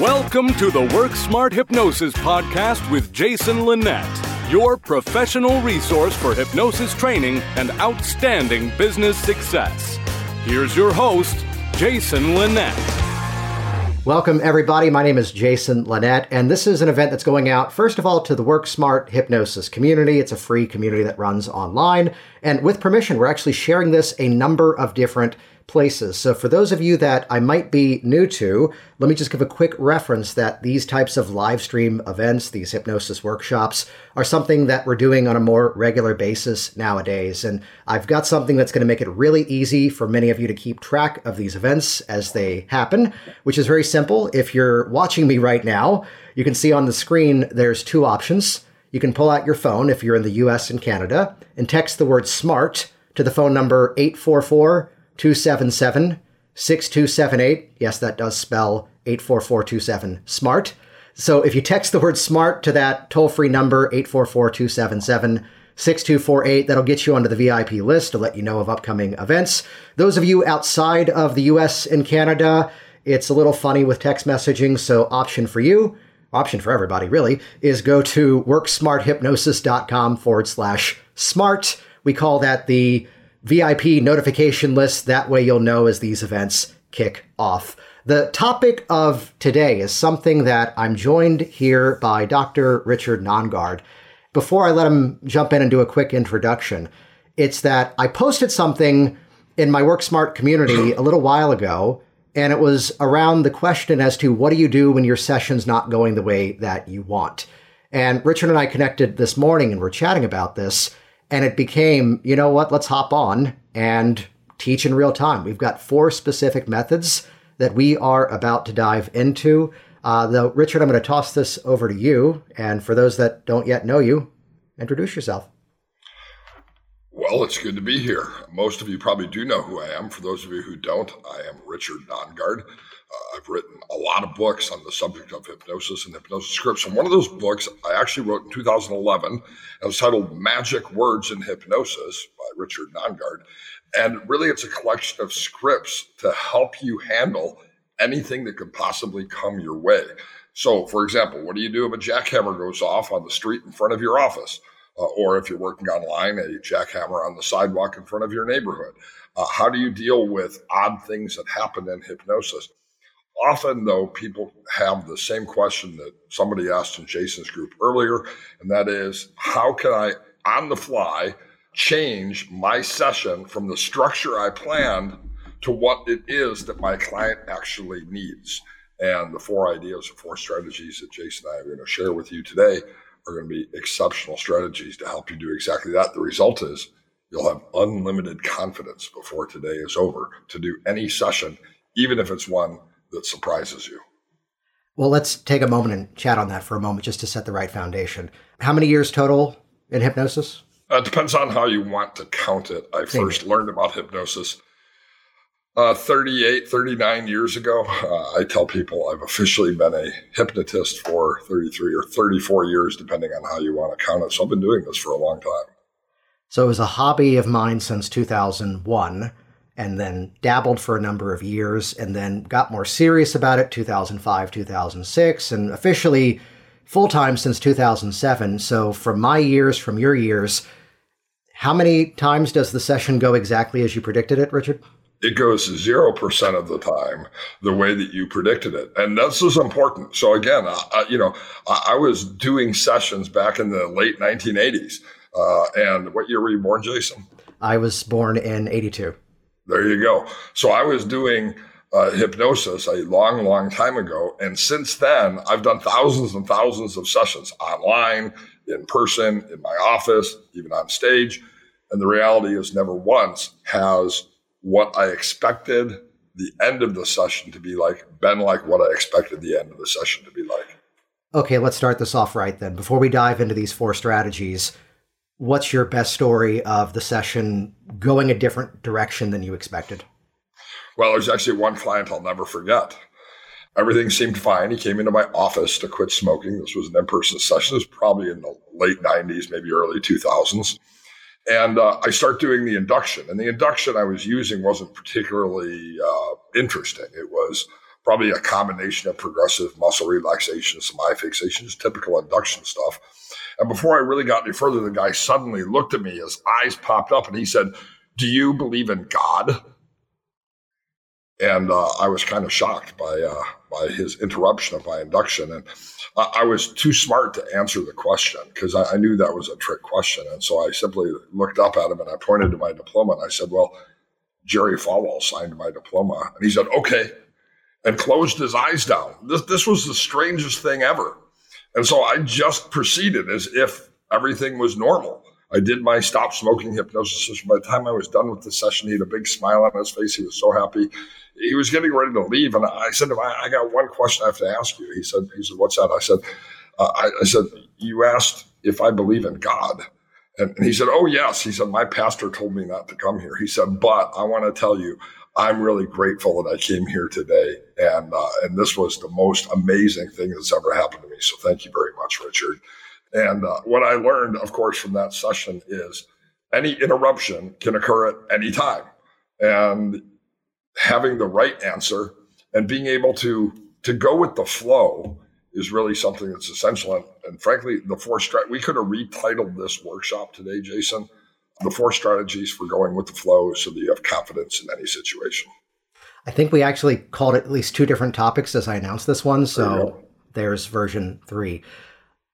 Welcome to the Work Smart Hypnosis podcast with Jason Linett, your professional resource for hypnosis training and outstanding business success. Here's your host, Jason Linett. Welcome, everybody. My name is Jason Linett, and this is an event that's going out, first of all, to the Work Smart Hypnosis community. It's a free community that runs online. And with permission, we're actually sharing this a number of different places. So, for those of you that I might be new to, let me just give a quick reference that these types of live stream events, these hypnosis workshops, are something that we're doing on a more regular basis nowadays. And I've got something that's going to make it really easy for many of you to keep track of these events as they happen, which is very simple. If you're watching me right now, you can see on the screen there's two options. You can pull out your phone if you're in the US and Canada and text the word SMART to the phone number 844 277 6278. Yes, that does spell 84427 SMART. So if you text the word SMART to that toll free number, 844 277 6248, that'll get you onto the VIP list to let you know of upcoming events. Those of you outside of the US and Canada, it's a little funny with text messaging, so option for you, option for everybody really, is go to worksmarthypnosis.com forward slash smart. We call that the VIP notification list. That way you'll know as these events kick off. The topic of today is something that I'm joined here by Dr. Richard Nongard. Before I let him jump in and do a quick introduction, it's that I posted something in my WorkSmart community a little while ago, and it was around the question as to what do you do when your session's not going the way that you want. And Richard and I connected this morning and we're chatting about this. And it became, you know what, let's hop on and teach in real time. We've got four specific methods that we are about to dive into. Uh, though, Richard, I'm going to toss this over to you. And for those that don't yet know you, introduce yourself. Well, it's good to be here. Most of you probably do know who I am. For those of you who don't, I am Richard Nongard. Uh, I've written a lot of books on the subject of hypnosis and hypnosis scripts. And one of those books I actually wrote in 2011. It was titled Magic Words in Hypnosis by Richard Nongard. And really, it's a collection of scripts to help you handle anything that could possibly come your way. So, for example, what do you do if a jackhammer goes off on the street in front of your office? Uh, or if you're working online, a jackhammer on the sidewalk in front of your neighborhood? Uh, how do you deal with odd things that happen in hypnosis? Often, though, people have the same question that somebody asked in Jason's group earlier, and that is how can I, on the fly, change my session from the structure I planned to what it is that my client actually needs? And the four ideas or four strategies that Jason and I are going to share with you today are going to be exceptional strategies to help you do exactly that. The result is you'll have unlimited confidence before today is over to do any session, even if it's one that surprises you? Well, let's take a moment and chat on that for a moment just to set the right foundation. How many years total in hypnosis? Uh, depends on how you want to count it. I Same first learned about hypnosis uh, 38, 39 years ago. Uh, I tell people I've officially been a hypnotist for 33 or 34 years, depending on how you want to count it. So I've been doing this for a long time. So it was a hobby of mine since 2001 and then dabbled for a number of years and then got more serious about it 2005 2006 and officially full time since 2007 so from my years from your years how many times does the session go exactly as you predicted it richard it goes 0% of the time the way that you predicted it. And this is important. So again, I, you know, I, I, was doing sessions back in the late 1980s. Uh, and what year were you born, Jason? I was born in 82. There you go. So I was doing uh, hypnosis a long, long time ago. And since then, I've done thousands and thousands of sessions online, in person, in my office, even on stage. And the reality is, never once has what I expected the end of the session to be like been like what I expected the end of the session to be like. Okay, let's start this off right then. Before we dive into these four strategies, what's your best story of the session going a different direction than you expected? Well, there's actually one client I'll never forget. Everything seemed fine. He came into my office to quit smoking. This was an in person session. It was probably in the late 90s, maybe early 2000s. And uh, I start doing the induction. And the induction I was using wasn't particularly uh, interesting. It was probably a combination of progressive muscle relaxation, some eye fixation, just typical induction stuff. And before I really got any further, the guy suddenly looked at me, his eyes popped up, and he said, Do you believe in God? And uh, I was kind of shocked by uh, by his interruption of my induction, and I, I was too smart to answer the question because I, I knew that was a trick question, and so I simply looked up at him and I pointed to my diploma and I said, "Well, Jerry Falwell signed my diploma," and he said, "Okay," and closed his eyes down. This this was the strangest thing ever, and so I just proceeded as if everything was normal. I did my stop smoking hypnosis session. By the time I was done with the session, he had a big smile on his face. He was so happy. He was getting ready to leave, and I said to him, "I, got one question I have to ask you." He said, "He said, what's that?" I said, uh, I, I, said, you asked if I believe in God." And, and he said, "Oh yes." He said, "My pastor told me not to come here." He said, "But I want to tell you." I'm really grateful that I came here today, and uh, and this was the most amazing thing that's ever happened to me. So thank you very much, Richard. And uh, what I learned, of course, from that session is any interruption can occur at any time. And having the right answer and being able to to go with the flow is really something that's essential. And, and frankly, the four strat we could have retitled this workshop today, Jason, the four strategies for going with the flow so that you have confidence in any situation. I think we actually called at least two different topics as I announced this one. So there there's version three.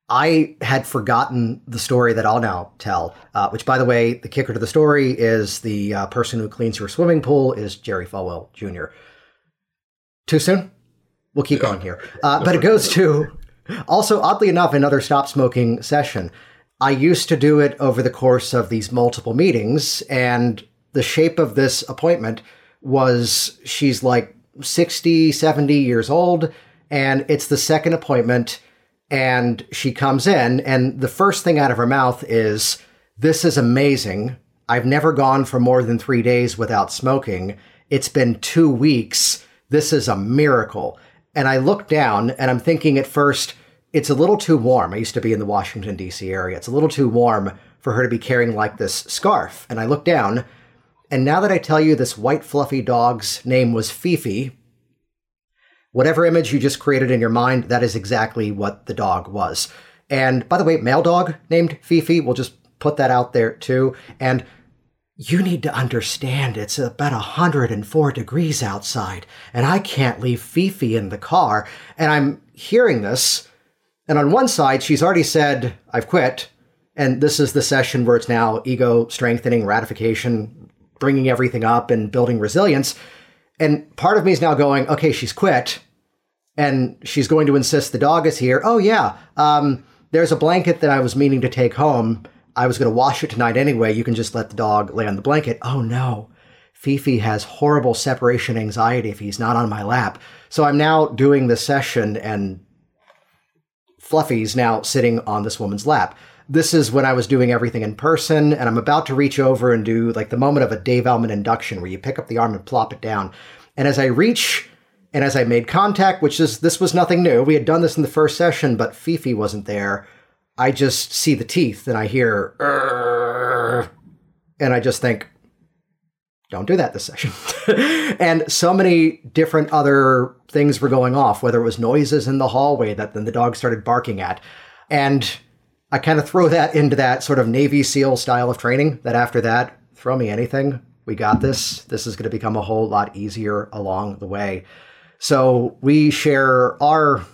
I had forgotten the story that I'll now tell, uh, which, by the way, the kicker to the story is the uh, person who cleans your swimming pool is Jerry Falwell Jr. Too soon? We'll keep going here. Uh, but it goes to also, oddly enough, another stop smoking session. I used to do it over the course of these multiple meetings, and the shape of this appointment was she's like 60, 70 years old, and it's the second appointment and she comes in, and the first thing out of her mouth is, This is amazing. I've never gone for more than three days without smoking. It's been two weeks. This is a miracle. And I look down and I'm thinking at first, it's a little too warm. I used to be in the Washington, D.C. area. It's a little too warm for her to be carrying like this scarf. And I look down, and now that I tell you this white, fluffy dog's name was Fifi, Whatever image you just created in your mind, that is exactly what the dog was. And by the way, male dog named Fifi, we'll just put that out there too. And you need to understand it's about 104 degrees outside, and I can't leave Fifi in the car. And I'm hearing this, and on one side, she's already said, I've quit. And this is the session where it's now ego strengthening, ratification, bringing everything up, and building resilience. And part of me is now going, okay, she's quit and she's going to insist the dog is here. Oh, yeah. Um, there's a blanket that I was meaning to take home. I was going to wash it tonight anyway. You can just let the dog lay on the blanket. Oh, no. Fifi has horrible separation anxiety if he's not on my lap. So I'm now doing the session, and Fluffy's now sitting on this woman's lap. This is when I was doing everything in person, and I'm about to reach over and do like the moment of a Dave Elman induction where you pick up the arm and plop it down. And as I reach and as I made contact, which is this was nothing new, we had done this in the first session, but Fifi wasn't there. I just see the teeth and I hear, and I just think, don't do that this session. and so many different other things were going off, whether it was noises in the hallway that then the dog started barking at. And I kind of throw that into that sort of Navy SEAL style of training that after that, throw me anything. We got this. This is going to become a whole lot easier along the way. So we share our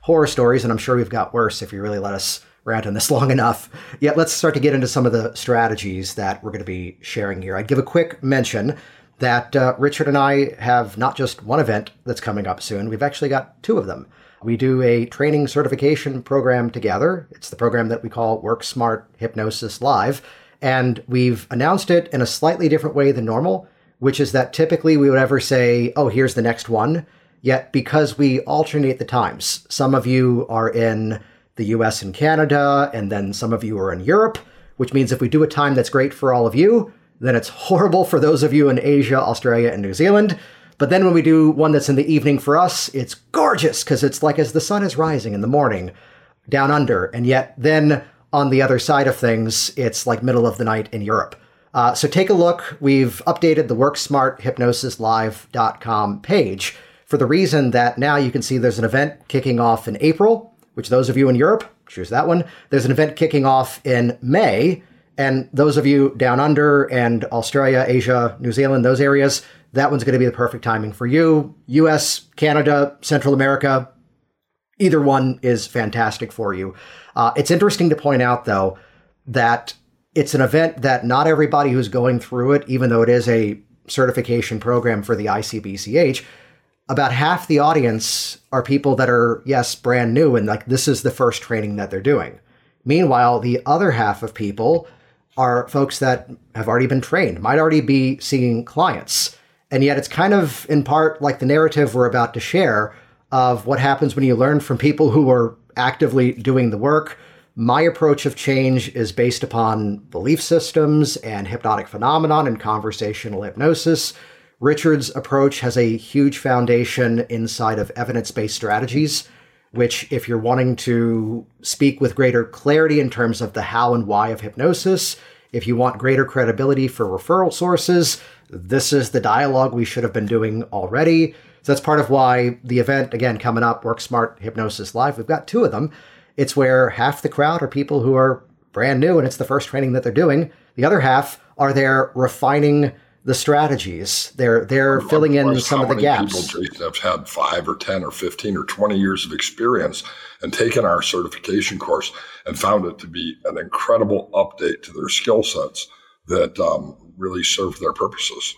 horror stories, and I'm sure we've got worse if you really let us rant on this long enough. Yet let's start to get into some of the strategies that we're going to be sharing here. I'd give a quick mention that uh, Richard and I have not just one event that's coming up soon, we've actually got two of them. We do a training certification program together. It's the program that we call Work Smart Hypnosis Live. And we've announced it in a slightly different way than normal which is that typically we would ever say, oh, here's the next one. Yet because we alternate the times, some of you are in the US and Canada, and then some of you are in Europe, which means if we do a time that's great for all of you, then it's horrible for those of you in Asia, Australia, and New Zealand. But then when we do one that's in the evening for us, it's gorgeous because it's like as the sun is rising in the morning down under. And yet then on the other side of things, it's like middle of the night in Europe. Uh, so take a look. We've updated the WorkSmartHypnosisLive.com page for the reason that now you can see there's an event kicking off in April, which those of you in Europe, choose that one. There's an event kicking off in May, and those of you down under and Australia, Asia, New Zealand, those areas, that one's going to be the perfect timing for you. US, Canada, Central America, either one is fantastic for you. Uh, it's interesting to point out, though, that it's an event that not everybody who's going through it, even though it is a certification program for the ICBCH, about half the audience are people that are, yes, brand new and like this is the first training that they're doing. Meanwhile, the other half of people are folks that have already been trained, might already be seeing clients. And yet it's kind of in part like the narrative we're about to share of what happens when you learn from people who are actively doing the work. My approach of change is based upon belief systems and hypnotic phenomenon and conversational hypnosis. Richard's approach has a huge foundation inside of evidence based strategies, which, if you're wanting to speak with greater clarity in terms of the how and why of hypnosis, if you want greater credibility for referral sources, this is the dialogue we should have been doing already. So that's part of why the event, again, coming up, Work Smart Hypnosis Live, we've got two of them. It's where half the crowd are people who are brand new and it's the first training that they're doing. The other half are there refining the strategies. They're they're I'm filling in some of the gaps. People, Jason, have had five or ten or fifteen or twenty years of experience and taken our certification course and found it to be an incredible update to their skill sets that um, really serve their purposes.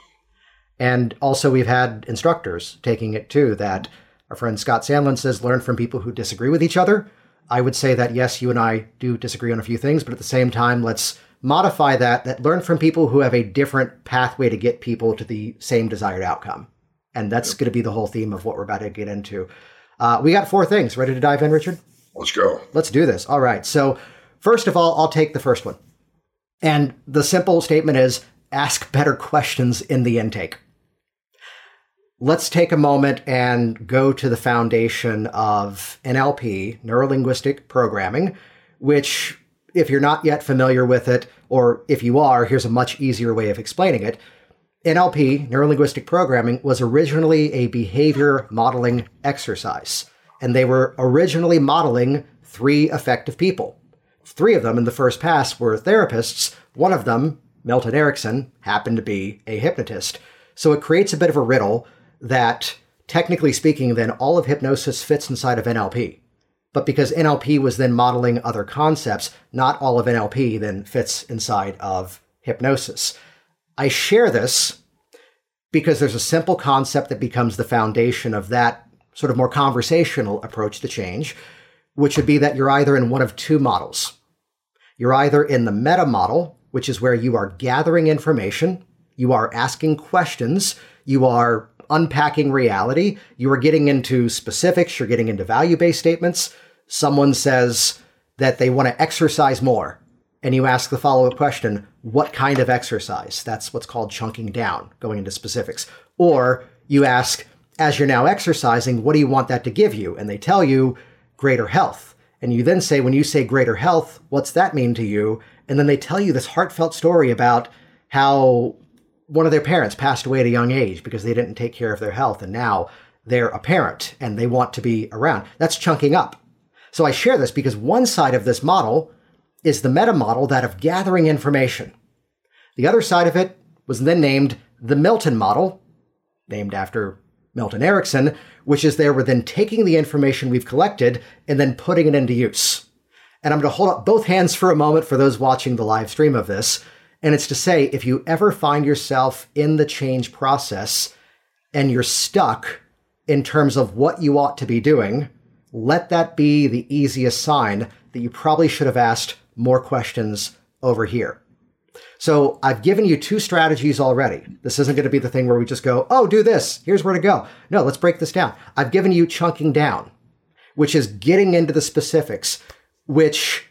And also, we've had instructors taking it too. That our friend Scott Sandland says, learn from people who disagree with each other. I would say that yes, you and I do disagree on a few things, but at the same time, let's modify that, that learn from people who have a different pathway to get people to the same desired outcome. And that's yep. going to be the whole theme of what we're about to get into. Uh, we got four things. Ready to dive in, Richard? Let's go. Let's do this. All right. So, first of all, I'll take the first one. And the simple statement is ask better questions in the intake. Let's take a moment and go to the foundation of NLP, neuro linguistic programming, which if you're not yet familiar with it, or if you are, here's a much easier way of explaining it. NLP, neurolinguistic programming, was originally a behavior modeling exercise, and they were originally modeling three effective people. Three of them in the first pass were therapists. One of them, Milton Erickson, happened to be a hypnotist. So it creates a bit of a riddle that, technically speaking, then all of hypnosis fits inside of NLP. But because NLP was then modeling other concepts, not all of NLP then fits inside of hypnosis. I share this because there's a simple concept that becomes the foundation of that sort of more conversational approach to change, which would be that you're either in one of two models. You're either in the meta model, which is where you are gathering information, you are asking questions, you are unpacking reality. You are getting into specifics, you're getting into value based statements. Someone says that they want to exercise more, and you ask the follow up question, what kind of exercise? That's what's called chunking down, going into specifics. Or you ask, as you're now exercising, what do you want that to give you? And they tell you greater health. And you then say, when you say greater health, what's that mean to you? And then they tell you this heartfelt story about how one of their parents passed away at a young age because they didn't take care of their health and now they're a parent and they want to be around. That's chunking up. So I share this because one side of this model is the meta model, that of gathering information. The other side of it was then named the Milton model, named after Milton Erickson, which is there we're then taking the information we've collected and then putting it into use. And I'm going to hold up both hands for a moment for those watching the live stream of this and it's to say, if you ever find yourself in the change process and you're stuck in terms of what you ought to be doing, let that be the easiest sign that you probably should have asked more questions over here. So I've given you two strategies already. This isn't going to be the thing where we just go, oh, do this, here's where to go. No, let's break this down. I've given you chunking down, which is getting into the specifics, which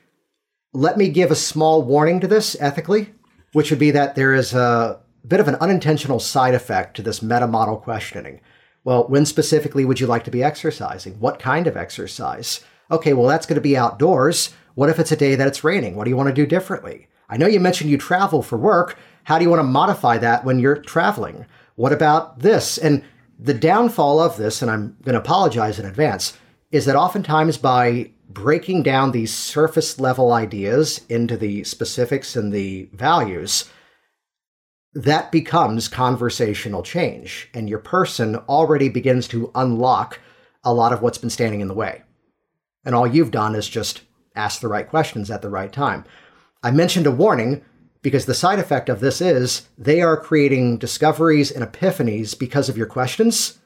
let me give a small warning to this ethically which would be that there is a bit of an unintentional side effect to this meta model questioning. Well, when specifically would you like to be exercising? What kind of exercise? Okay, well, that's going to be outdoors. What if it's a day that it's raining? What do you want to do differently? I know you mentioned you travel for work. How do you want to modify that when you're traveling? What about this? And The downfall of this, and I'm going to apologize in advance, is that oftentimes by breaking down these surface level ideas into the specifics and the values, that becomes conversational change. And your person already begins to unlock a lot of what's been standing in the way. And all you've done is just ask the right questions at the right time. I mentioned a warning because the side effect of this is they are creating discoveries and epiphanies because of your questions.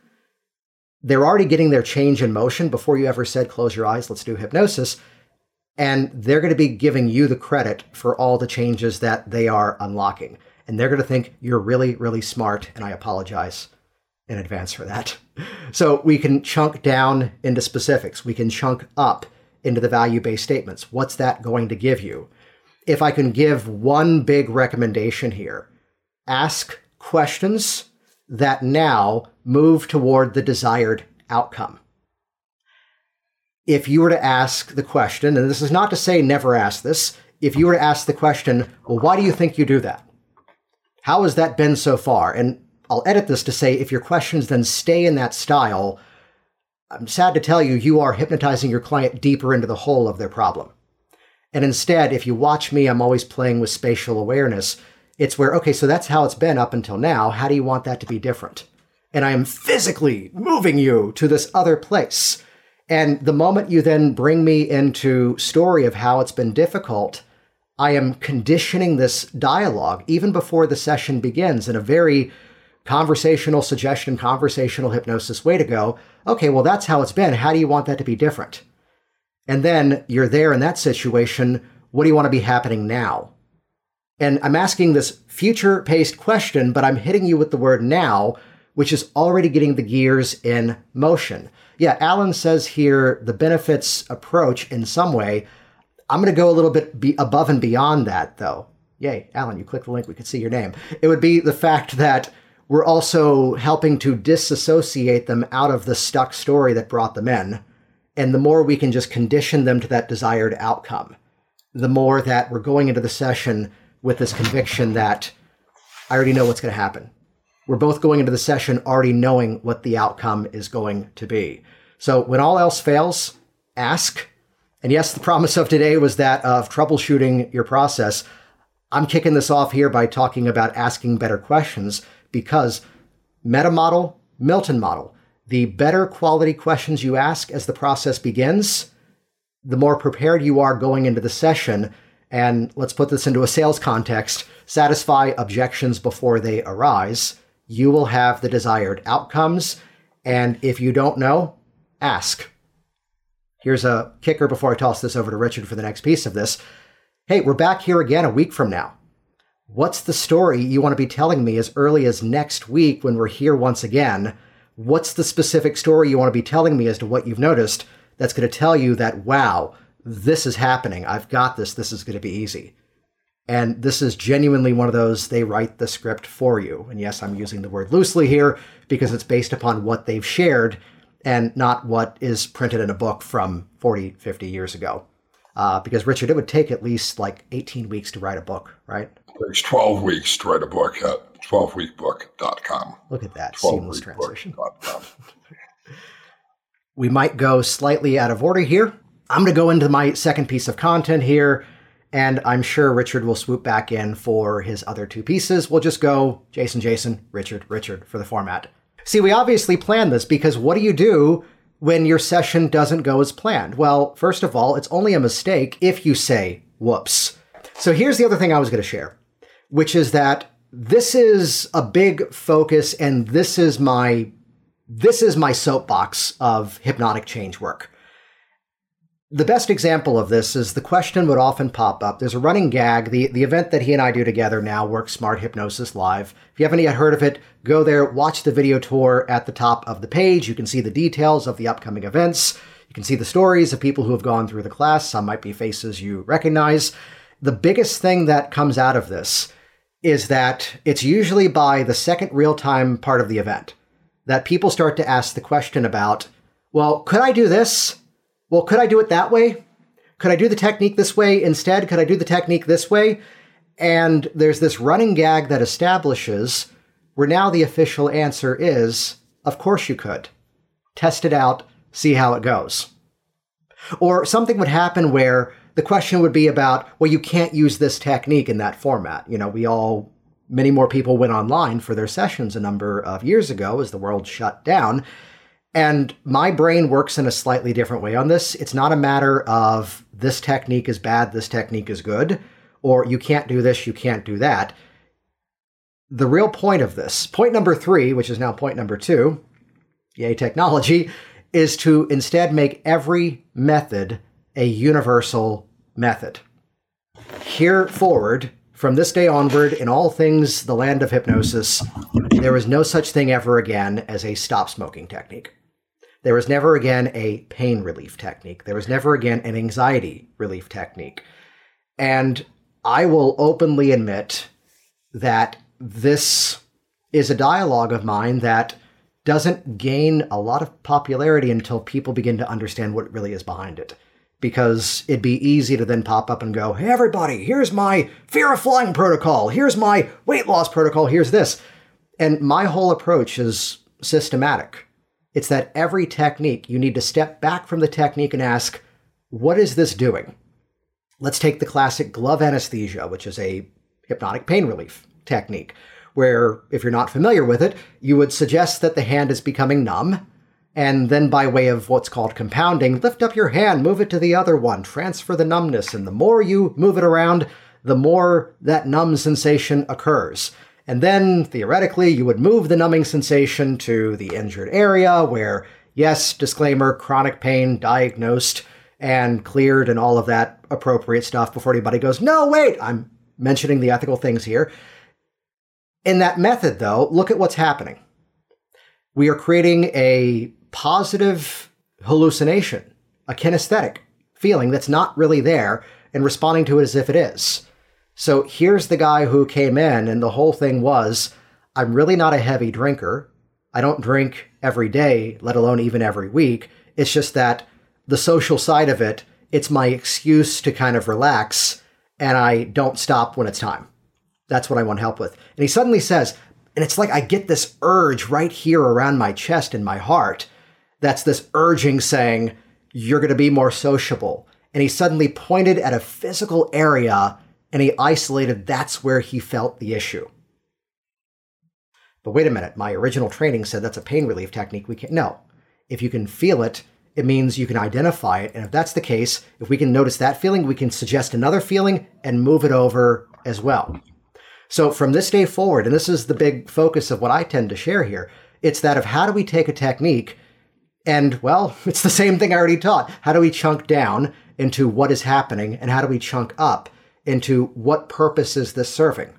They're already getting their change in motion before you ever said, close your eyes, let's do hypnosis. And they're going to be giving you the credit for all the changes that they are unlocking. And they're going to think you're really, really smart. And I apologize in advance for that. So we can chunk down into specifics. We can chunk up into the value based statements. What's that going to give you? If I can give one big recommendation here, ask questions that now move toward the desired outcome. If you were to ask the question, and this is not to say never ask this, if you were to ask the question, well, why do you think you do that? How has that been so far? And I'll edit this to say if your questions then stay in that style, I'm sad to tell you, you are hypnotizing your client deeper into the hole of their problem. And instead, if you watch me, I'm always playing with spatial awareness. It's where, okay, so that's how it's been up until now. How do you want that to be different? And I am physically moving you to this other place. And the moment you then bring me into story of how it's been difficult, I am conditioning this dialogue even before the session begins in a very conversational suggestion, conversational hypnosis way to go. Okay, well, that's how it's been. How do you want that to be different? And then you're there in that situation. What do you want to be happening now? And I'm asking this future paced question, but I'm hitting you with the word now, which is already getting the gears in motion. Yeah, Alan says here the benefits approach in some way. I'm going to go a little bit be above and beyond that, though. Yay, Alan, you click the link, we can see your name. It would be the fact that we're also helping to disassociate them out of the stuck story that brought them in. And the more we can just condition them to that desired outcome, the more that we're going into the session with this conviction that I already know what's going to happen. We're both going into the session already knowing what the outcome is going to be. So when all else fails, ask. And yes, the promise of today was that of troubleshooting your process. I'm kicking this off here by talking about asking better questions because meta model, Milton model, the better quality questions you ask as the process begins, the more prepared you are going into the session. And let's put this into a sales context satisfy objections before they arise. You will have the desired outcomes. And if you don't know, ask. Here's a kicker before I toss this over to Richard for the next piece of this. Hey, we're back here again a week from now. What's the story you want to be telling me as early as next week when we're here once again? What's the specific story you want to be telling me as to what you've noticed that's going to tell you that, wow, this is happening. I've got this. This is going to be easy. And this is genuinely one of those they write the script for you. And yes, I'm using the word loosely here because it's based upon what they've shared and not what is printed in a book from 40, 50 years ago. Uh, because, Richard, it would take at least like 18 weeks to write a book, right? It takes 12 weeks to write a book at 12weekbook.com. Look at that seamless transition. we might go slightly out of order here. I'm going to go into my second piece of content here, and I'm sure Richard will swoop back in for his other two pieces. We'll just go Jason, Jason, Richard, Richard for the format. See, we obviously planned this because what do you do when your session doesn't go as planned? Well, first of all, it's only a mistake if you say, whoops. So here's the other thing I was going to share, which is that this is a big focus and this is my this is my soapbox of hypnotic change work. The best example of this is the question would often pop up. There's a running gag. The, the event that he and I do together now, Work Smart Hypnosis Live. If you haven't yet heard of it, go there, watch the video tour at the top of the page. You can see the details of the upcoming events. You can see the stories of people who have gone through the class. Some might be faces you recognize. The biggest thing that comes out of this is that it's usually by the second real time part of the event that people start to ask the question about, well, could I do this? Well, could I do it that way? Could I do the technique this way instead? Could I do the technique this way? And there's this running gag that establishes where now the official answer is Of course you could. Test it out, see how it goes. Or something would happen where the question would be about, well, you can't use this technique in that format. You know, we all, many more people went online for their sessions a number of years ago as the world shut down. And my brain works in a slightly different way on this. It's not a matter of this technique is bad, this technique is good, or you can't do this, you can't do that. The real point of this, point number three, which is now point number two, yay, technology, is to instead make every method a universal method. Here forward, from this day onward, in all things the land of hypnosis, there is no such thing ever again as a stop smoking technique. There was never again a pain relief technique. There was never again an anxiety relief technique. And I will openly admit that this is a dialogue of mine that doesn't gain a lot of popularity until people begin to understand what really is behind it. Because it'd be easy to then pop up and go, hey, everybody, here's my fear of flying protocol. Here's my weight loss protocol. Here's this. And my whole approach is systematic. It's that every technique, you need to step back from the technique and ask, what is this doing? Let's take the classic glove anesthesia, which is a hypnotic pain relief technique, where if you're not familiar with it, you would suggest that the hand is becoming numb. And then, by way of what's called compounding, lift up your hand, move it to the other one, transfer the numbness. And the more you move it around, the more that numb sensation occurs. And then, theoretically, you would move the numbing sensation to the injured area where, yes, disclaimer, chronic pain diagnosed and cleared and all of that appropriate stuff before anybody goes, no, wait, I'm mentioning the ethical things here. In that method, though, look at what's happening. We are creating a positive hallucination, a kinesthetic feeling that's not really there, and responding to it as if it is. So here's the guy who came in, and the whole thing was I'm really not a heavy drinker. I don't drink every day, let alone even every week. It's just that the social side of it, it's my excuse to kind of relax, and I don't stop when it's time. That's what I want help with. And he suddenly says, and it's like I get this urge right here around my chest and my heart. That's this urging saying, You're going to be more sociable. And he suddenly pointed at a physical area and he isolated that's where he felt the issue. But wait a minute, my original training said that's a pain relief technique. We can't. No. If you can feel it, it means you can identify it. And if that's the case, if we can notice that feeling, we can suggest another feeling and move it over as well. So from this day forward, and this is the big focus of what I tend to share here, it's that of how do we take a technique and, well, it's the same thing I already taught. How do we chunk down into what is happening and how do we chunk up into what purpose is this serving?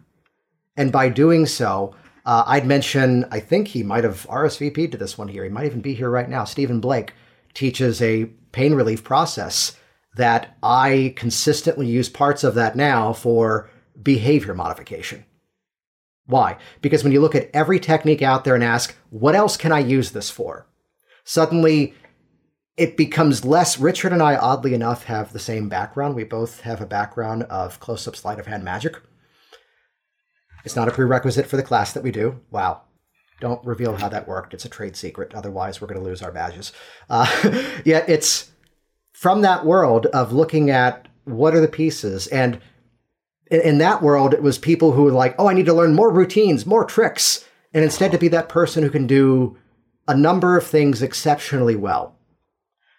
And by doing so, uh, I'd mention, I think he might have RSVP'd to this one here. He might even be here right now. Stephen Blake teaches a pain relief process that I consistently use parts of that now for behavior modification. Why? Because when you look at every technique out there and ask, what else can I use this for? Suddenly, it becomes less. Richard and I, oddly enough, have the same background. We both have a background of close up sleight of hand magic. It's not a prerequisite for the class that we do. Wow. Don't reveal how that worked. It's a trade secret. Otherwise, we're going to lose our badges. Uh, yeah, it's from that world of looking at what are the pieces. And in, in that world, it was people who were like, oh, I need to learn more routines, more tricks. And instead, to be that person who can do a number of things exceptionally well.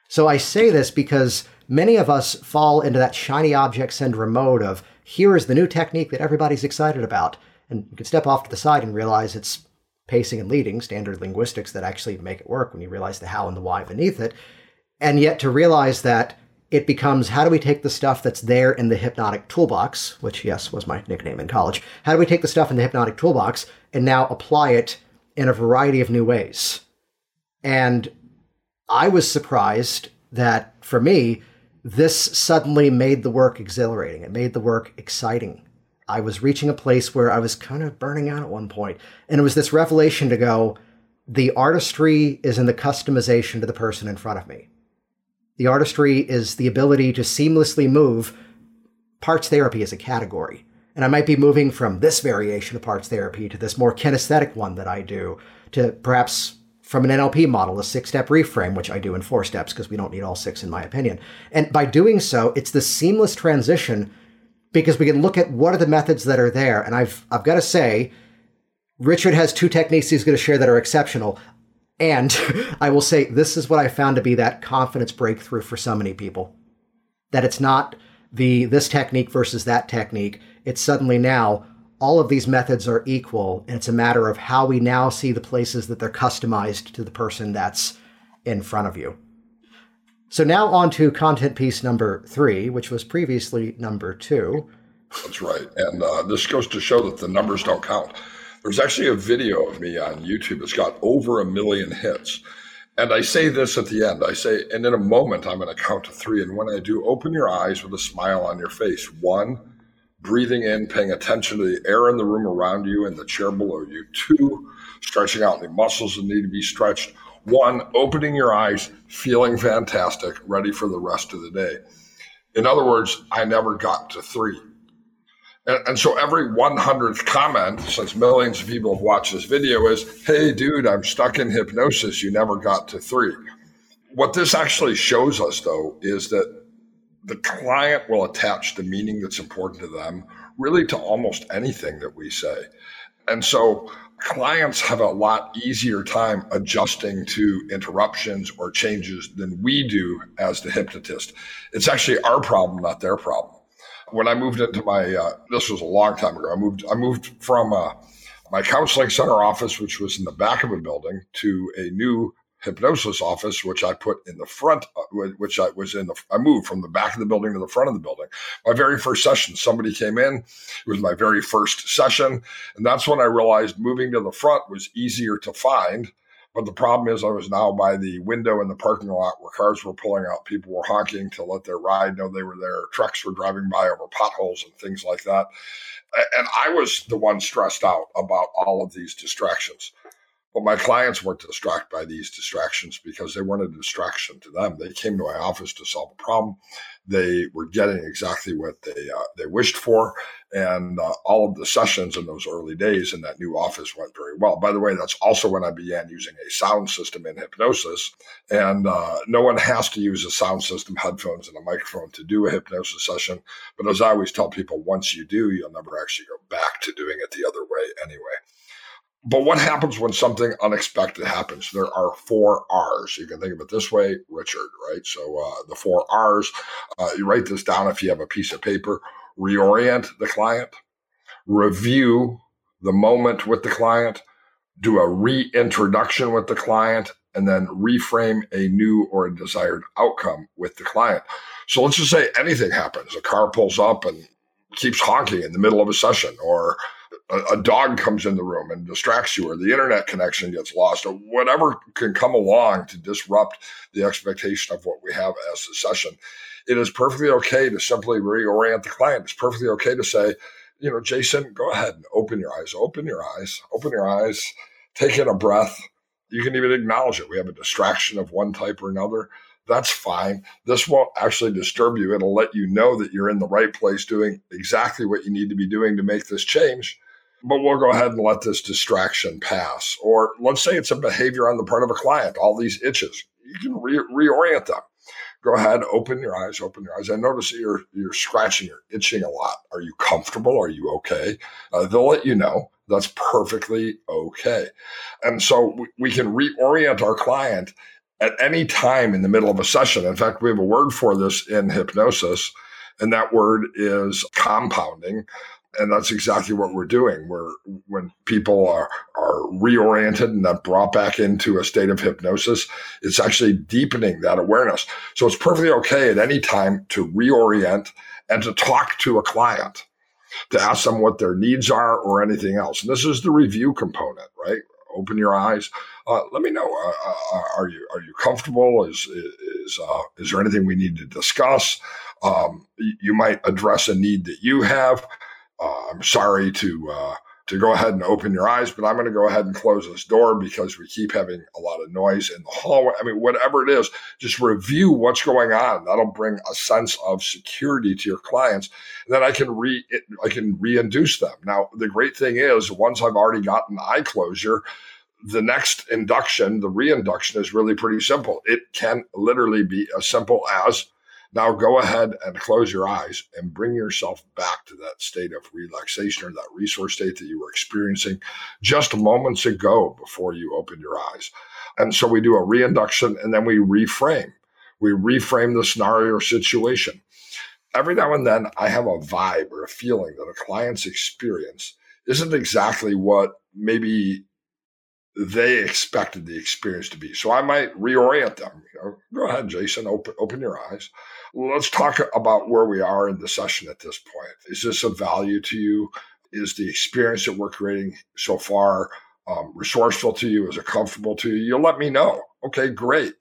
So I say this because many of us fall into that shiny object syndrome mode of here is the new technique that everybody's excited about. And you can step off to the side and realize it's pacing and leading, standard linguistics that actually make it work when you realize the how and the why beneath it. And yet to realize that it becomes how do we take the stuff that's there in the hypnotic toolbox, which, yes, was my nickname in college. How do we take the stuff in the hypnotic toolbox and now apply it in a variety of new ways? And I was surprised that for me, this suddenly made the work exhilarating. It made the work exciting. I was reaching a place where I was kind of burning out at one point. And it was this revelation to go, the artistry is in the customization to the person in front of me. The artistry is the ability to seamlessly move parts therapy as a category. And I might be moving from this variation of parts therapy to this more kinesthetic one that I do to perhaps from an NLP model, a six step reframe, which I do in four steps because we don't need all six, in my opinion. And by doing so, it's the seamless transition because we can look at what are the methods that are there. And I've, I've got to say, Richard has two techniques he's going to share that are exceptional. And I will say, this is what I found to be that confidence breakthrough for so many people. That it's not the this technique versus that technique. It's suddenly now all of these methods are equal, and it's a matter of how we now see the places that they're customized to the person that's in front of you. So now on to content piece number three, which was previously number two. That's right. And uh, this goes to show that the numbers don't count. There's actually a video of me on YouTube It's got over a million hits. And I say this at the end. I say, and in a moment, I'm going to count to three. And when I do, open your eyes with a smile on your face. One, breathing in, paying attention to the air in the room around you and the chair below you. Two, stretching out the muscles that need to be stretched. One, opening your eyes, feeling fantastic, ready for the rest of the day. In other words, I never got to three. And, and, so every 100th comment, since millions of people have watched this video, is, hey, dude, I'm stuck in hypnosis. You never got to three. What this actually shows us, though, is that the client will attach the meaning that's important to them really to almost anything that we say. And so clients have a lot easier time adjusting to interruptions or changes than we do as the hypnotist. It's actually our problem, not their problem. When I moved into my, uh, this was a long time ago. I moved, I moved from uh, my counseling center office, which was in the back of a building, to a new hypnosis office, which I put in the front, which I was in the, I moved from the back of the building to the front of the building. My very first session, somebody came in. It was my very first session. And that's when I realized moving to the front was easier to find. But the problem is, I was now by the window in the parking lot where cars were pulling out, people were honking to let their ride know they were there, trucks were driving by over potholes and things like that. And I was the one stressed out about all of these distractions. But my clients weren't distracted by these distractions because they weren't a distraction to them. They came to my office to solve a problem. They were getting exactly what they uh, they wished for, and uh, all of the sessions in those early days in that new office went very well. By the way, that's also when I began using a sound system in hypnosis, and uh, no one has to use a sound system, headphones, and a microphone to do a hypnosis session. But as I always tell people, once you do, you'll never actually go back to doing it the other way anyway. But what happens when something unexpected happens? There are four R's. You can think of it this way, Richard, right? So uh, the four R's, uh, you write this down if you have a piece of paper. Reorient the client, review the moment with the client, do a reintroduction with the client, and then reframe a new or desired outcome with the client. So let's just say anything happens. A car pulls up and keeps honking in the middle of a session, or a, a, dog comes in the room and distracts you, or the internet connection gets lost, or whatever can come along to disrupt the expectation of what we have as a session, it is perfectly okay to simply reorient the client. It's perfectly okay to say, you know, Jason, go ahead and open your eyes, open your eyes, open your eyes, take in a breath. You can even acknowledge it. We have a distraction of one type or another that's fine. This won't actually disturb you. It'll let you know that you're in the right place doing exactly what you need to be doing to make this change but we'll go ahead and let this distraction pass. Or let's say it's a behavior on the part of a client, all these itches. You can re- reorient them. Go ahead, open your eyes, open your eyes. I notice you're you're scratching, you're itching a lot. Are you comfortable? Are you okay? Uh, they'll let you know. That's perfectly okay. And so we, we can reorient our client at any time in the middle of a session. In fact, we have a word for this in hypnosis, and that word is compounding and that's exactly what we're doing. We're when people are are reoriented and then brought back into a state of hypnosis, it's actually deepening that awareness. So it's perfectly okay at any time to reorient and to talk to a client, to ask them what their needs are or anything else. And this is the review component, right? Open your eyes. Uh, let me know. Uh, uh, are you are you comfortable? Is is uh, is there anything we need to discuss? Um, you might address a need that you have uh, I'm sorry to uh, to go ahead and open your eyes, but I'm going to go ahead and close this door because we keep having a lot of noise in the hallway. I mean, whatever it is, just review what's going on. That'll bring a sense of security to your clients. And then I can re I can reinduce them. Now, the great thing is, once I've already gotten eye closure, the next induction, the reinduction, is really pretty simple. It can literally be as simple as now go ahead and close your eyes and bring yourself back to that state of relaxation or that resource state that you were experiencing just moments ago before you opened your eyes. And so we do a reinduction and then we reframe. We reframe the scenario or situation. Every now and then, I have a vibe or a feeling that a client's experience isn't exactly what maybe they expected the experience to be. So I might reorient them. You know, go ahead, Jason, open, open your eyes. Let's talk about where we are in the session at this point. Is this of value to you? Is the experience that we're creating so far um, resourceful to you? Is it comfortable to you? You'll let me know. Okay, great.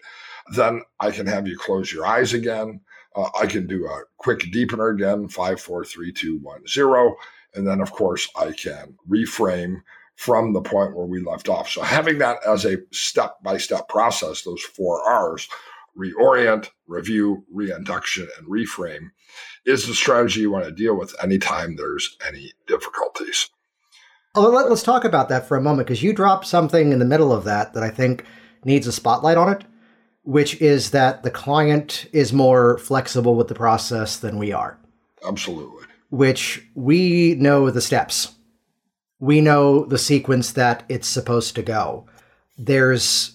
Then I can have you close your eyes again. Uh, I can do a quick deepener again, five, four, three, two, one, zero. And then, of course, I can reframe from the point where we left off. So having that as a step by step process, those four R's, reorient, review, reinduction, and reframe is the strategy you want to deal with anytime there's any difficulties. Let, us talk about that for a moment because you dropped something in the middle of that that I think needs a spotlight on it, which is that the client is more flexible with the process than we are. Absolutely. Which we know the steps we know the sequence that it's supposed to go. There's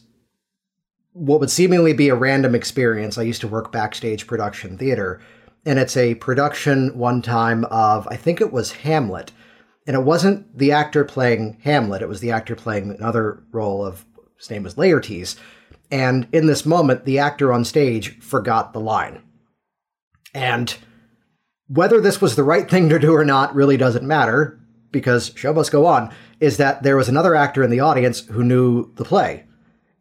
what would seemingly be a random experience. I used to work backstage production theater, and it's a production one time of, I think it was Hamlet. And it wasn't the actor playing Hamlet, it was the actor playing another role of, his name was Laertes. And in this moment, the actor on stage forgot the line. And whether this was the right thing to do or not really doesn't matter because show must go on, is that there was another actor in the audience who knew the play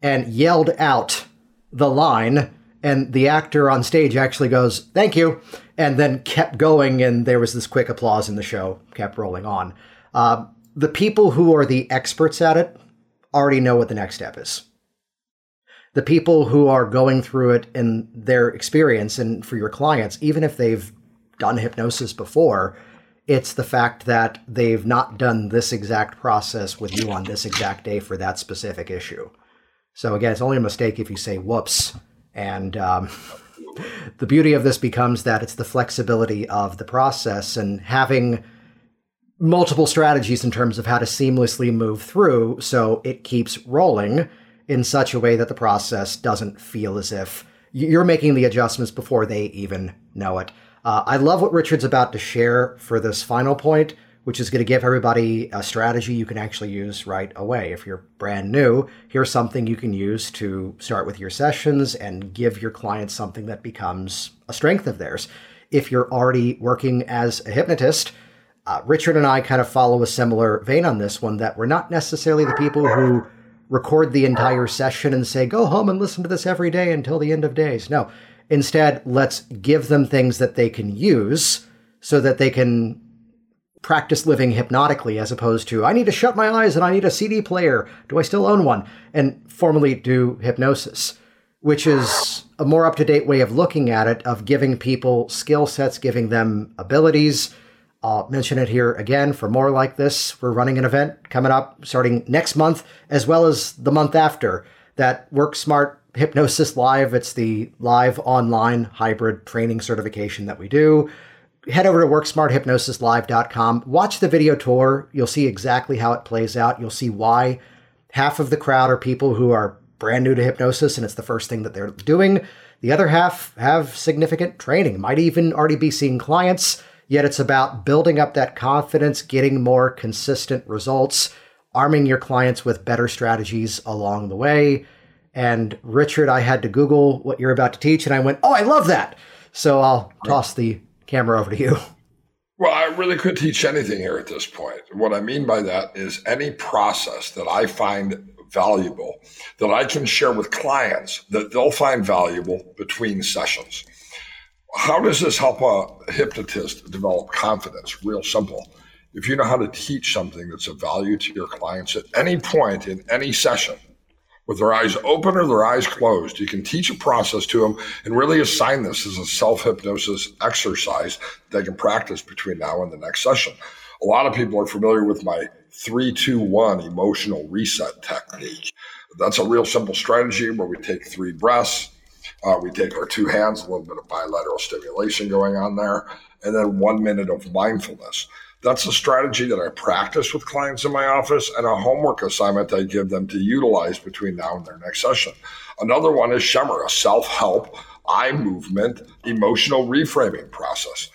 and yelled out the line. And the actor on stage actually goes, Thank you, and then kept going. And there was this quick applause, and the show kept rolling on. Uh, the people who are the experts at it already know what the next step is. The people who are going through it in their experience, and for your clients, even if they've done hypnosis before, it's the fact that they've not done this exact process with you on this exact day for that specific issue. So again, it's only a mistake if you say whoops. And um, the beauty of this becomes that it's the flexibility of the process and having multiple strategies in terms of how to seamlessly move through so it keeps rolling in such a way that the process doesn't feel as if you're making the adjustments before they even know it. Uh, I love what Richard's about to share for this final point, which is going to give everybody a strategy you can actually use right away. If you're brand new, here's something you can use to start with your sessions and give your clients something that becomes a strength of theirs. If you're already working as a hypnotist, uh, Richard and I kind of follow a similar vein on this one that we're not necessarily the people who record the entire session and say, go home and listen to this every day until the end of days. No, Instead, let's give them things that they can use so that they can practice living hypnotically as opposed to, I need to shut my eyes and I need a CD player. Do I still own one? And formally do hypnosis, which is a more up to date way of looking at it, of giving people skill sets, giving them abilities. I'll mention it here again for more like this. We're running an event coming up starting next month, as well as the month after, that Work Smart Hypnosis Live. It's the live online hybrid training certification that we do. Head over to WorkSmartHypnosisLive.com. Watch the video tour. You'll see exactly how it plays out. You'll see why half of the crowd are people who are brand new to hypnosis and it's the first thing that they're doing. The other half have significant training, might even already be seeing clients. Yet it's about building up that confidence, getting more consistent results, arming your clients with better strategies along the way and Richard, I had to Google what you're about to teach, and I went, "Oh, I love that!" So I'll toss the camera over to you. Well, I really could teach anything here at this point. What I mean by that is any process that I find valuable that I can share with clients that they'll find valuable between sessions. How does this help a hypnotist develop confidence? Real simple. If you know how to teach something that's of value to your clients at any point in any session, with their eyes open or their eyes closed. You can teach a process to them and really assign this as a self hypnosis exercise that they can practice between now and the next session. A lot of people are familiar with my 321 emotional reset technique. That's a real simple strategy where we take three breaths, uh, we take our two hands, a little bit of bilateral stimulation going on there, and then one minute of mindfulness. That's a strategy that I practice with clients in my office and a homework assignment I give them to utilize between now and their next session. Another one is Shemmer, a self help eye movement emotional reframing process.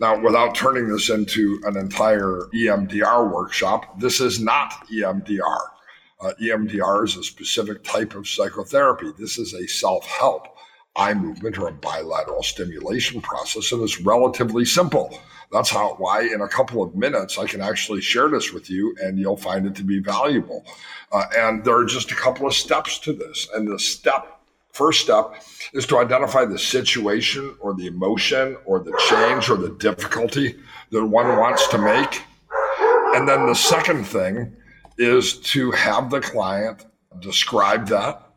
Now, without turning this into an entire EMDR workshop, this is not EMDR. Uh, EMDR is a specific type of psychotherapy. This is a self help eye movement or a bilateral stimulation process, and it's relatively simple. That's how why in a couple of minutes I can actually share this with you, and you'll find it to be valuable. Uh, and there are just a couple of steps to this, and the step first step is to identify the situation or the emotion or the change or the difficulty that one wants to make. And then the second thing is to have the client describe that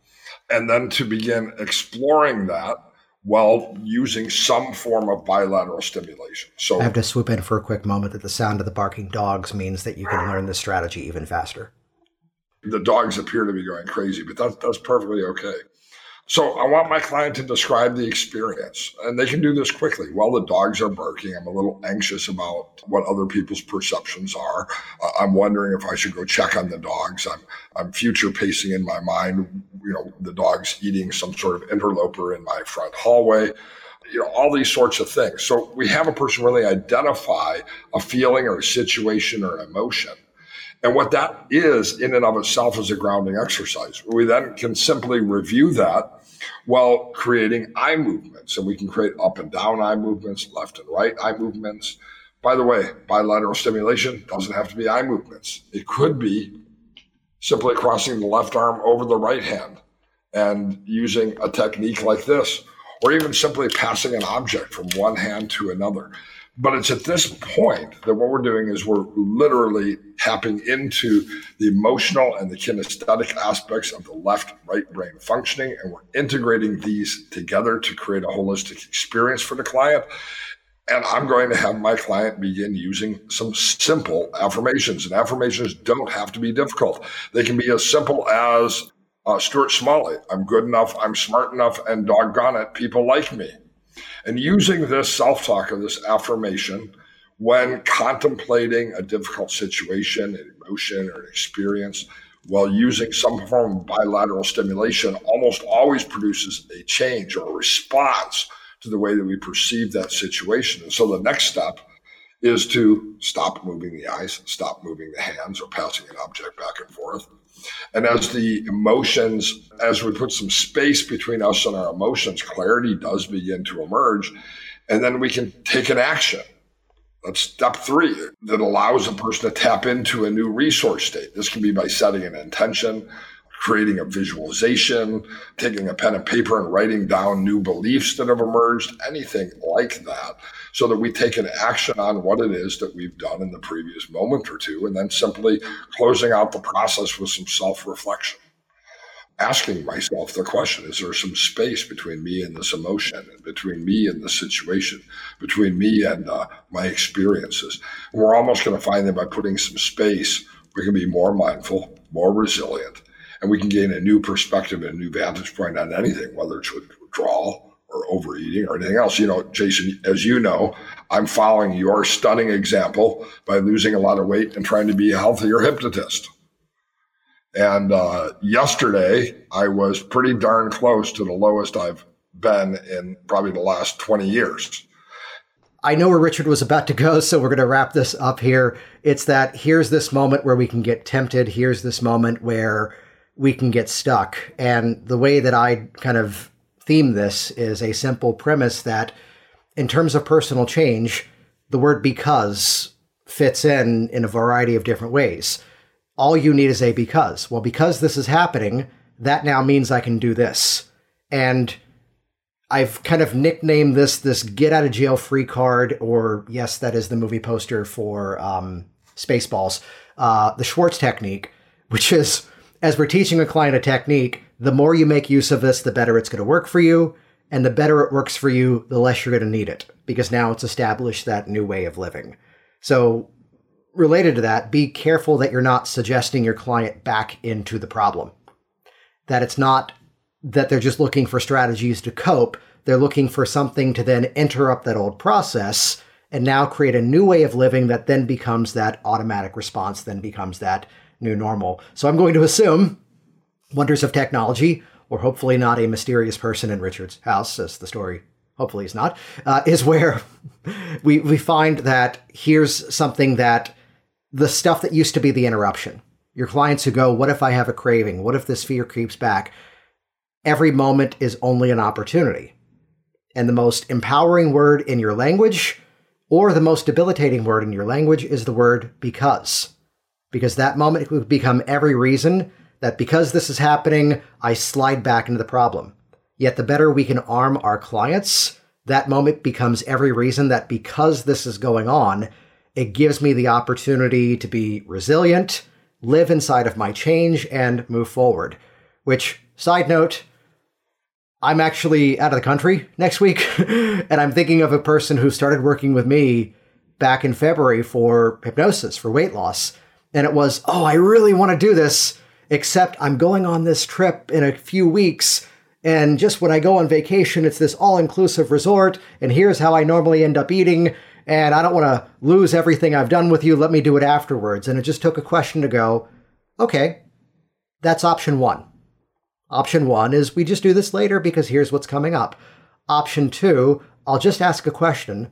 and then to begin exploring that while using some form of bilateral stimulation. So I have to swoop in for a quick moment that the sound of the barking dogs means that you can learn this strategy even faster. The dogs appear to be going crazy, but that's that's perfectly okay. So I want my client to describe the experience, and they can do this quickly. While the dogs are barking, I'm a little anxious about what other people's perceptions are. I'm wondering if I should go check on the dogs. I'm I'm future pacing in my mind. You know, the dogs eating some sort of interloper in my front hallway you know, all these sorts of things. So we have a person really identify a feeling or a situation or an emotion. And what that is in and of itself is a grounding exercise. We then can simply review that while creating eye movements. And we can create up and down eye movements, left and right eye movements. By the way, bilateral stimulation doesn't have to be eye movements. It could be simply crossing the left arm over the right hand and using a technique like this, or even simply passing an object from one hand to another. But it's at this point that what we're doing is we're literally tapping into the emotional and the kinesthetic aspects of the left right brain functioning. And we're integrating these together to create a holistic experience for the client. And I'm going to have my client begin using some simple affirmations. And affirmations don't have to be difficult, they can be as simple as uh, Stuart Smalley I'm good enough, I'm smart enough, and doggone it, people like me. And using this self talk or this affirmation when contemplating a difficult situation, an emotion, or an experience, while using some form of bilateral stimulation, almost always produces a change or a response to the way that we perceive that situation. And so the next step is to stop moving the eyes, stop moving the hands, or passing an object back and forth. And as the emotions, as we put some space between us and our emotions, clarity does begin to emerge. And then we can take an action. That's step three that allows a person to tap into a new resource state. This can be by setting an intention, creating a visualization, taking a pen and paper and writing down new beliefs that have emerged, anything like that, so that we take an action on what it is that we've done in the previous moment or two, and then simply closing out the process with some self reflection. Asking myself the question is there some space between me and this emotion, and between me and the situation, between me and uh, my experiences? And we're almost going to find that by putting some space, we can be more mindful, more resilient, and we can gain a new perspective and a new vantage point on anything, whether it's withdrawal or overeating or anything else. You know, Jason, as you know, I'm following your stunning example by losing a lot of weight and trying to be a healthier hypnotist. And uh, yesterday, I was pretty darn close to the lowest I've been in probably the last 20 years. I know where Richard was about to go, so we're going to wrap this up here. It's that here's this moment where we can get tempted. Here's this moment where we can get stuck. And the way that I kind of theme this is a simple premise that, in terms of personal change, the word because fits in in a variety of different ways. All you need is a because. Well, because this is happening, that now means I can do this. And I've kind of nicknamed this this get out of jail free card, or yes, that is the movie poster for um, Spaceballs, uh, the Schwartz technique, which is as we're teaching a client a technique, the more you make use of this, the better it's going to work for you. And the better it works for you, the less you're going to need it because now it's established that new way of living. So related to that, be careful that you're not suggesting your client back into the problem. That it's not that they're just looking for strategies to cope, they're looking for something to then interrupt that old process and now create a new way of living that then becomes that automatic response, then becomes that new normal. So I'm going to assume wonders of technology, or hopefully not a mysterious person in Richard's house, as the story hopefully is not, uh, is where we, we find that here's something that the stuff that used to be the interruption. Your clients who go, What if I have a craving? What if this fear creeps back? Every moment is only an opportunity. And the most empowering word in your language or the most debilitating word in your language is the word because. Because that moment would become every reason that because this is happening, I slide back into the problem. Yet the better we can arm our clients, that moment becomes every reason that because this is going on, it gives me the opportunity to be resilient, live inside of my change, and move forward. Which, side note, I'm actually out of the country next week, and I'm thinking of a person who started working with me back in February for hypnosis, for weight loss. And it was, oh, I really want to do this, except I'm going on this trip in a few weeks. And just when I go on vacation, it's this all inclusive resort, and here's how I normally end up eating. And I don't want to lose everything I've done with you. Let me do it afterwards. And it just took a question to go, okay, that's option one. Option one is we just do this later because here's what's coming up. Option two, I'll just ask a question.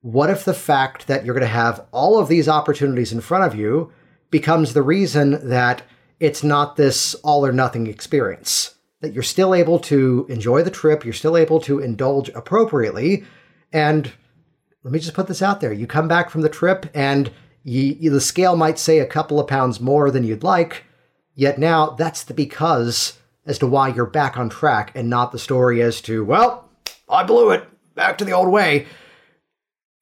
What if the fact that you're going to have all of these opportunities in front of you becomes the reason that it's not this all or nothing experience? That you're still able to enjoy the trip, you're still able to indulge appropriately. And let me just put this out there you come back from the trip and you, the scale might say a couple of pounds more than you'd like, yet now that's the because as to why you're back on track and not the story as to, well, I blew it, back to the old way.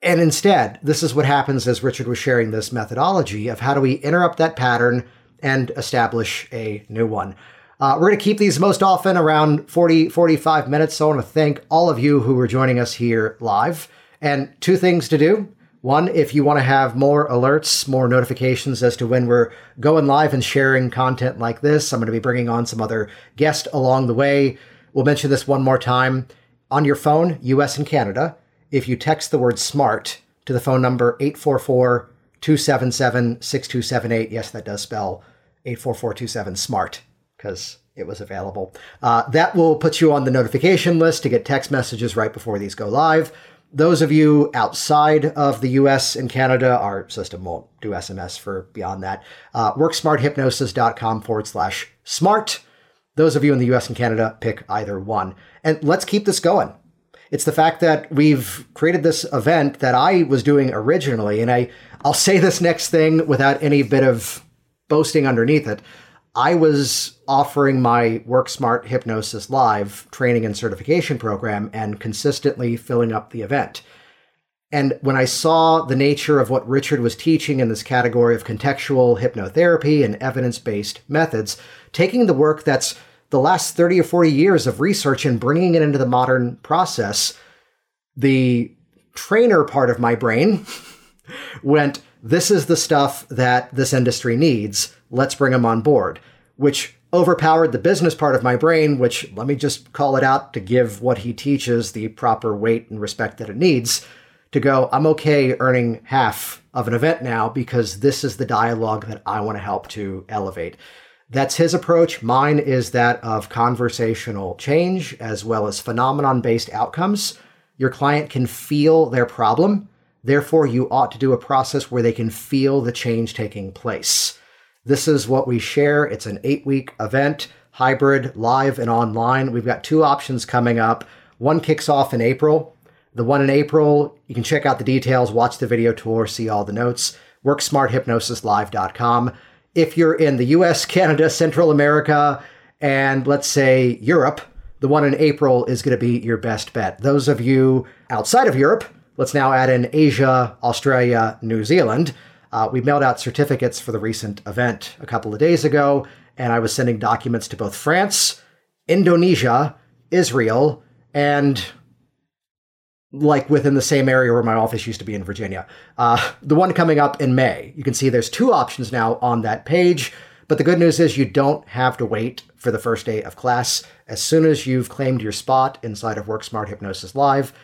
And instead, this is what happens as Richard was sharing this methodology of how do we interrupt that pattern and establish a new one. Uh, we're going to keep these most often around 40, 45 minutes. So I want to thank all of you who are joining us here live. And two things to do. One, if you want to have more alerts, more notifications as to when we're going live and sharing content like this, I'm going to be bringing on some other guests along the way. We'll mention this one more time. On your phone, US and Canada, if you text the word SMART to the phone number 844 277 6278, yes, that does spell 84427 SMART because it was available. Uh, that will put you on the notification list to get text messages right before these go live those of you outside of the US and Canada, our system won't do SMS for beyond that. Uh, worksmarthypnosis.com forward slash smart. Those of you in the US and Canada, pick either one. And let's keep this going. It's the fact that we've created this event that I was doing originally, and I, I'll say this next thing without any bit of boasting underneath it. I was offering my Work Smart Hypnosis Live training and certification program and consistently filling up the event. And when I saw the nature of what Richard was teaching in this category of contextual hypnotherapy and evidence based methods, taking the work that's the last 30 or 40 years of research and bringing it into the modern process, the trainer part of my brain went, This is the stuff that this industry needs let's bring him on board, which overpowered the business part of my brain, which let me just call it out to give what he teaches the proper weight and respect that it needs. To go, I'm okay earning half of an event now because this is the dialogue that I want to help to elevate. That's his approach. Mine is that of conversational change as well as phenomenon based outcomes. Your client can feel their problem. Therefore, you ought to do a process where they can feel the change taking place. This is what we share. It's an eight week event, hybrid, live, and online. We've got two options coming up. One kicks off in April. The one in April, you can check out the details, watch the video tour, see all the notes. WorkSmartHypnosisLive.com. If you're in the US, Canada, Central America, and let's say Europe, the one in April is going to be your best bet. Those of you outside of Europe, let's now add in Asia, Australia, New Zealand. Uh, we mailed out certificates for the recent event a couple of days ago, and I was sending documents to both France, Indonesia, Israel, and like within the same area where my office used to be in Virginia. Uh, the one coming up in May. You can see there's two options now on that page. But the good news is you don't have to wait for the first day of class. As soon as you've claimed your spot inside of WorkSmart Hypnosis Live,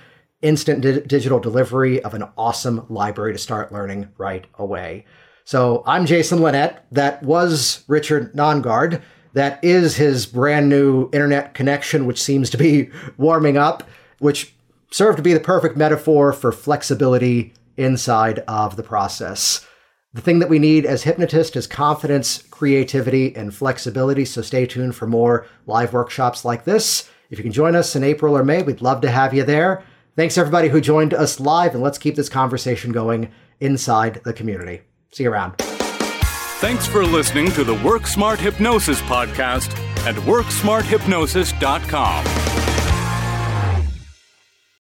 instant di- digital delivery of an awesome library to start learning right away. So I'm Jason Linett. That was Richard Nongard. That is his brand new internet connection, which seems to be warming up, which served to be the perfect metaphor for flexibility inside of the process. The thing that we need as hypnotists is confidence, creativity, and flexibility. So stay tuned for more live workshops like this. If you can join us in April or May, we'd love to have you there. Thanks everybody who joined us live, and let's keep this conversation going inside the community. See you around. Thanks for listening to the Work Smart Hypnosis podcast at WorkSmartHypnosis.com.